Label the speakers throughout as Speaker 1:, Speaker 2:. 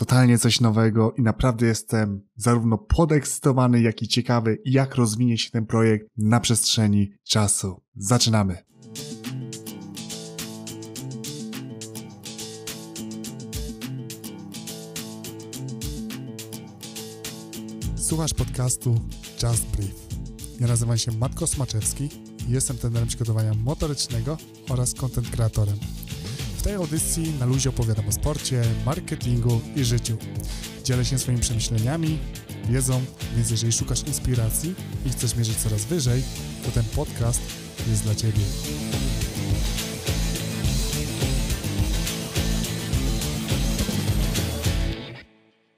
Speaker 1: totalnie coś nowego i naprawdę jestem zarówno podekscytowany, jak i ciekawy, jak rozwinie się ten projekt na przestrzeni czasu. Zaczynamy! Słuchasz podcastu Just Brief. Ja nazywam się Matko Smaczewski i jestem trenerem przygotowania motorycznego oraz content kreatorem. W tej audycji na luzie opowiadam o sporcie, marketingu i życiu. Dzielę się swoimi przemyśleniami, wiedzą, więc jeżeli szukasz inspiracji i chcesz mierzyć coraz wyżej, to ten podcast jest dla Ciebie.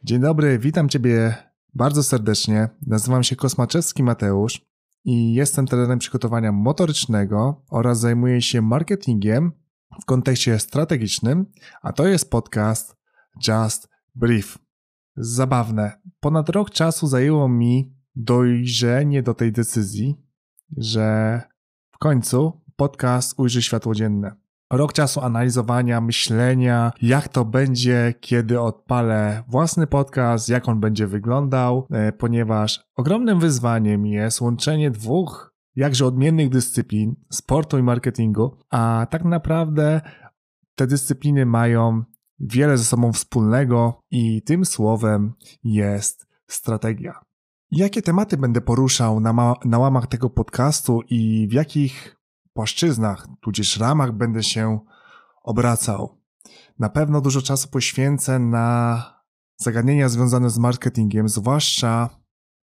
Speaker 1: Dzień dobry, witam Ciebie bardzo serdecznie. Nazywam się Kosmaczewski Mateusz i jestem trenerem przygotowania motorycznego oraz zajmuję się marketingiem w kontekście strategicznym, a to jest podcast Just Brief. Zabawne. Ponad rok czasu zajęło mi dojrzenie do tej decyzji, że w końcu podcast ujrzy światło dzienne. Rok czasu analizowania, myślenia, jak to będzie, kiedy odpalę własny podcast, jak on będzie wyglądał, e, ponieważ ogromnym wyzwaniem jest łączenie dwóch jakże odmiennych dyscyplin, sportu i marketingu, a tak naprawdę te dyscypliny mają wiele ze sobą wspólnego i tym słowem jest strategia. Jakie tematy będę poruszał na, na łamach tego podcastu i w jakich płaszczyznach, tudzież ramach będę się obracał? Na pewno dużo czasu poświęcę na zagadnienia związane z marketingiem, zwłaszcza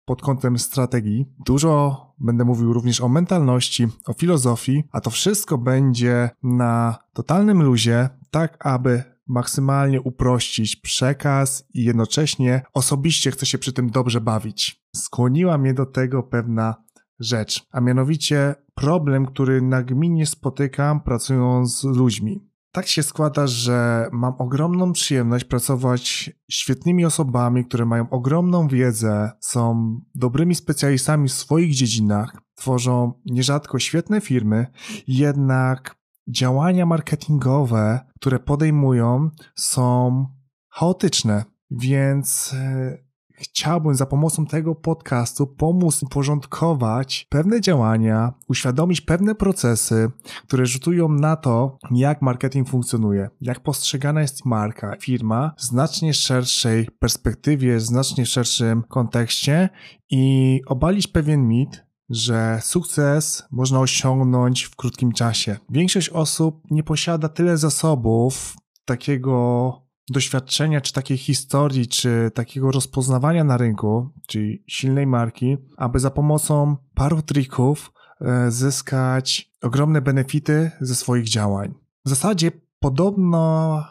Speaker 1: pod kątem strategii. Dużo będę mówił również o mentalności, o filozofii, a to wszystko będzie na totalnym luzie, tak aby maksymalnie uprościć przekaz i jednocześnie osobiście chcę się przy tym dobrze bawić. Skłoniła mnie do tego pewna rzecz, a mianowicie problem, który nagminnie spotykam pracując z ludźmi. Tak się składa, że mam ogromną przyjemność pracować świetnymi osobami, które mają ogromną wiedzę, są dobrymi specjalistami w swoich dziedzinach, tworzą nierzadko świetne firmy, jednak działania marketingowe, które podejmują, są chaotyczne. Więc e, chciałbym za pomocą tego podcastu pomóc uporządkować pewne działania, uświadomić pewne procesy, które rzutują na to, jak marketing funkcjonuje, jak postrzegana jest marka, firma w znacznie szerszej perspektywie, w znacznie szerszym kontekście i obalić pewien mit, że sukces można osiągnąć w krótkim czasie. Większość osób nie posiada tyle zasobów takiego doświadczenia, czy takiej historii, czy takiego rozpoznawania na rynku, czyli silnej marki, aby za pomocą paru trików e, zyskać ogromne benefity ze swoich działań. W zasadzie podobno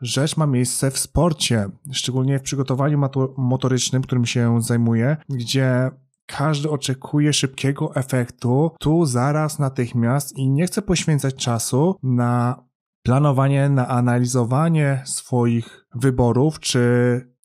Speaker 1: rzecz ma miejsce w sporcie, szczególnie w przygotowaniu motorycznym, którym się zajmuję, gdzie każdy oczekuje szybkiego efektu, tu zaraz, natychmiast i nie chce poświęcać czasu na planowanie, na analizowanie swoich wyborów, czy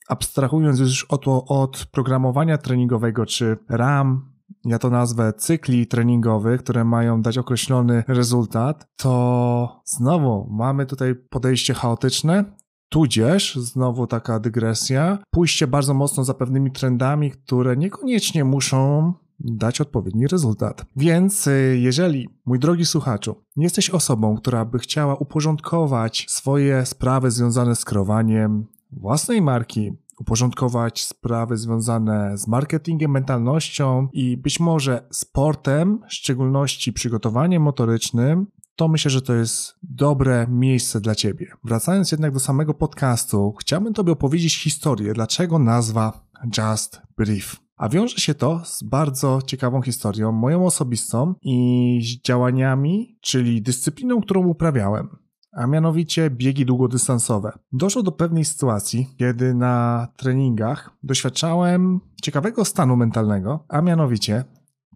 Speaker 1: abstrahując już od, od programowania treningowego, czy RAM, ja to nazwę cykli treningowych, które mają dać określony rezultat, to znowu mamy tutaj podejście chaotyczne, tudzież znowu taka dygresja, pójście bardzo mocno za pewnymi trendami, które niekoniecznie muszą dać odpowiedni rezultat. Więc y, jeżeli, mój drogi słuchaczu, nie jesteś osobą, która by chciała uporządkować swoje sprawy związane z kreowaniem własnej marki, uporządkować sprawy związane z marketingiem, mentalnością i być może sportem, w szczególności przygotowaniem motorycznym, to myślę, że to jest dobre miejsce dla Ciebie. Wracając jednak do samego podcastu, chciałbym Tobie opowiedzieć historię, dlaczego nazwa Just Brief. A wiąże się to z bardzo ciekawą historią, moją osobistą i z działaniami, czyli dyscypliną, którą uprawiałem, a mianowicie biegi długodystansowe. Doszło do pewnej sytuacji, kiedy na treningach doświadczałem ciekawego stanu mentalnego, a mianowicie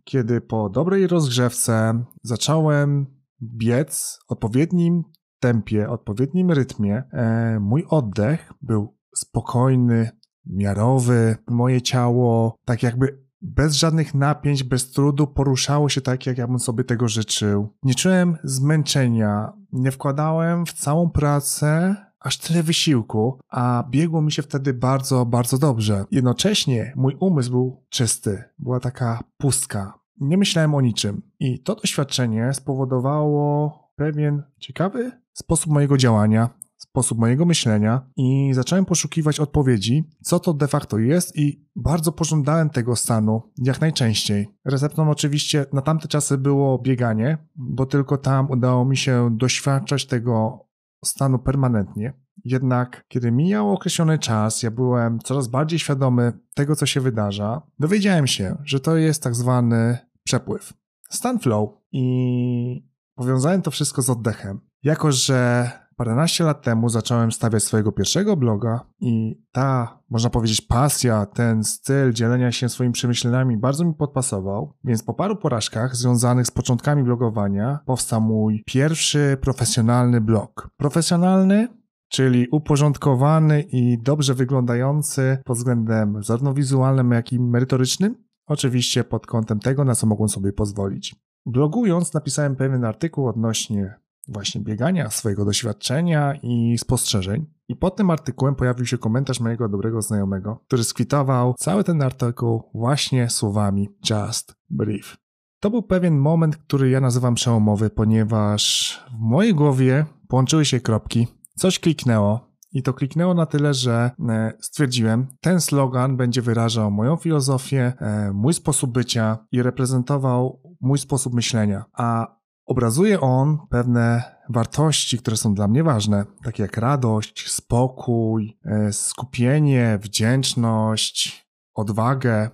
Speaker 1: kiedy po dobrej rozgrzewce zacząłem biec w odpowiednim tempie, odpowiednim rytmie, e, mój oddech był spokojny, miarowy. Moje ciało tak jakby bez żadnych napięć, bez trudu poruszało się tak, jak ja bym sobie tego życzył. Nie czułem zmęczenia, nie wkładałem w całą pracę aż tyle wysiłku, a biegło mi się wtedy bardzo, bardzo dobrze. Jednocześnie mój umysł był czysty, była taka pustka. Nie myślałem o niczym. I to doświadczenie spowodowało pewien ciekawy sposób mojego działania, sposób mojego myślenia i zacząłem poszukiwać odpowiedzi, co to de facto jest i bardzo pożądałem tego stanu jak najczęściej. Receptą oczywiście na tamte czasy było bieganie, bo tylko tam udało mi się doświadczać tego stanu permanentnie. Jednak, kiedy mijał określony czas, ja byłem coraz bardziej świadomy tego, co się wydarza. Dowiedziałem się, że to jest tak zwany przepływ. Stan flow i powiązałem to wszystko z oddechem. Jako, że paręnaście lat temu zacząłem stawiać swojego pierwszego bloga i ta, można powiedzieć, pasja, ten styl dzielenia się swoimi przemyśleniami bardzo mi podpasował, więc po paru porażkach związanych z początkami blogowania powstał mój pierwszy profesjonalny blog. Profesjonalny, czyli uporządkowany i dobrze wyglądający pod względem zarówno wizualnym, jak i merytorycznym, oczywiście pod kątem tego, na co mogłem sobie pozwolić. Blogując napisałem pewien artykuł odnośnie właśnie biegania, swojego doświadczenia i spostrzeżeń. I pod tym artykułem pojawił się komentarz mojego dobrego znajomego, który skwitował cały ten artykuł właśnie słowami Just Brief. To był pewien moment, który ja nazywam przełomowy, ponieważ w mojej głowie połączyły się kropki, coś kliknęło, i to kliknęło na tyle, że e, stwierdziłem, ten slogan będzie wyrażał moją filozofię, e, mój sposób bycia i reprezentował mój sposób myślenia. A Obrazuje on pewne wartości, które są dla mnie ważne, takie jak radość, spokój, e, skupienie, wdzięczność, odwagę,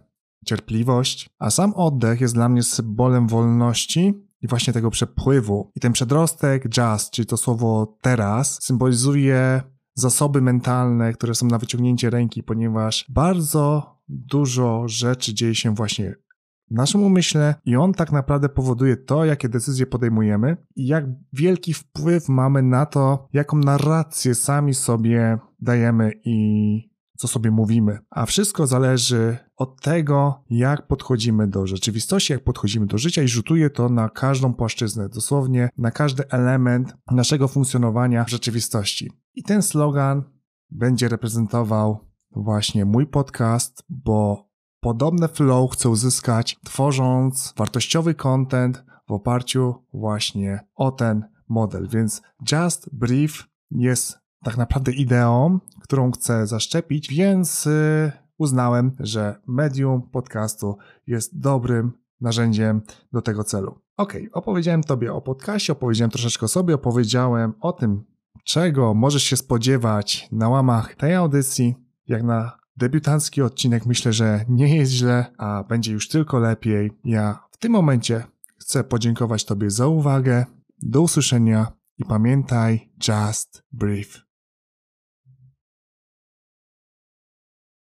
Speaker 1: cierpliwość, a sam oddech jest dla mnie symbolem wolności i właśnie tego przepływu. I ten przedrostek jazz, czyli to słowo teraz, symbolizuje zasoby mentalne, które są na wyciągnięcie ręki, ponieważ bardzo dużo rzeczy dzieje się właśnie w naszym umyśle i on tak naprawdę powoduje to, jakie decyzje podejmujemy i jak wielki wpływ mamy na to, jaką narrację sami sobie dajemy i co sobie mówimy. A wszystko zależy od tego, jak podchodzimy do rzeczywistości, jak podchodzimy do życia i rzutuje to na każdą płaszczyznę, dosłownie na każdy element naszego funkcjonowania w rzeczywistości. I ten slogan będzie reprezentował właśnie mój podcast, bo Podobne flow chcę uzyskać, tworząc wartościowy content w oparciu właśnie o ten model. Więc Just Brief jest tak naprawdę ideą, którą chcę zaszczepić, więc y, uznałem, że medium podcastu jest dobrym narzędziem do tego celu. Ok, opowiedziałem Tobie o podcaście, opowiedziałem troszeczkę o sobie, opowiedziałem o tym, czego możesz się spodziewać na łamach tej audycji, jak na Debiutancki odcinek myślę, że nie jest źle, a będzie już tylko lepiej. Ja w tym momencie chcę podziękować Tobie za uwagę. Do usłyszenia i pamiętaj, just breathe.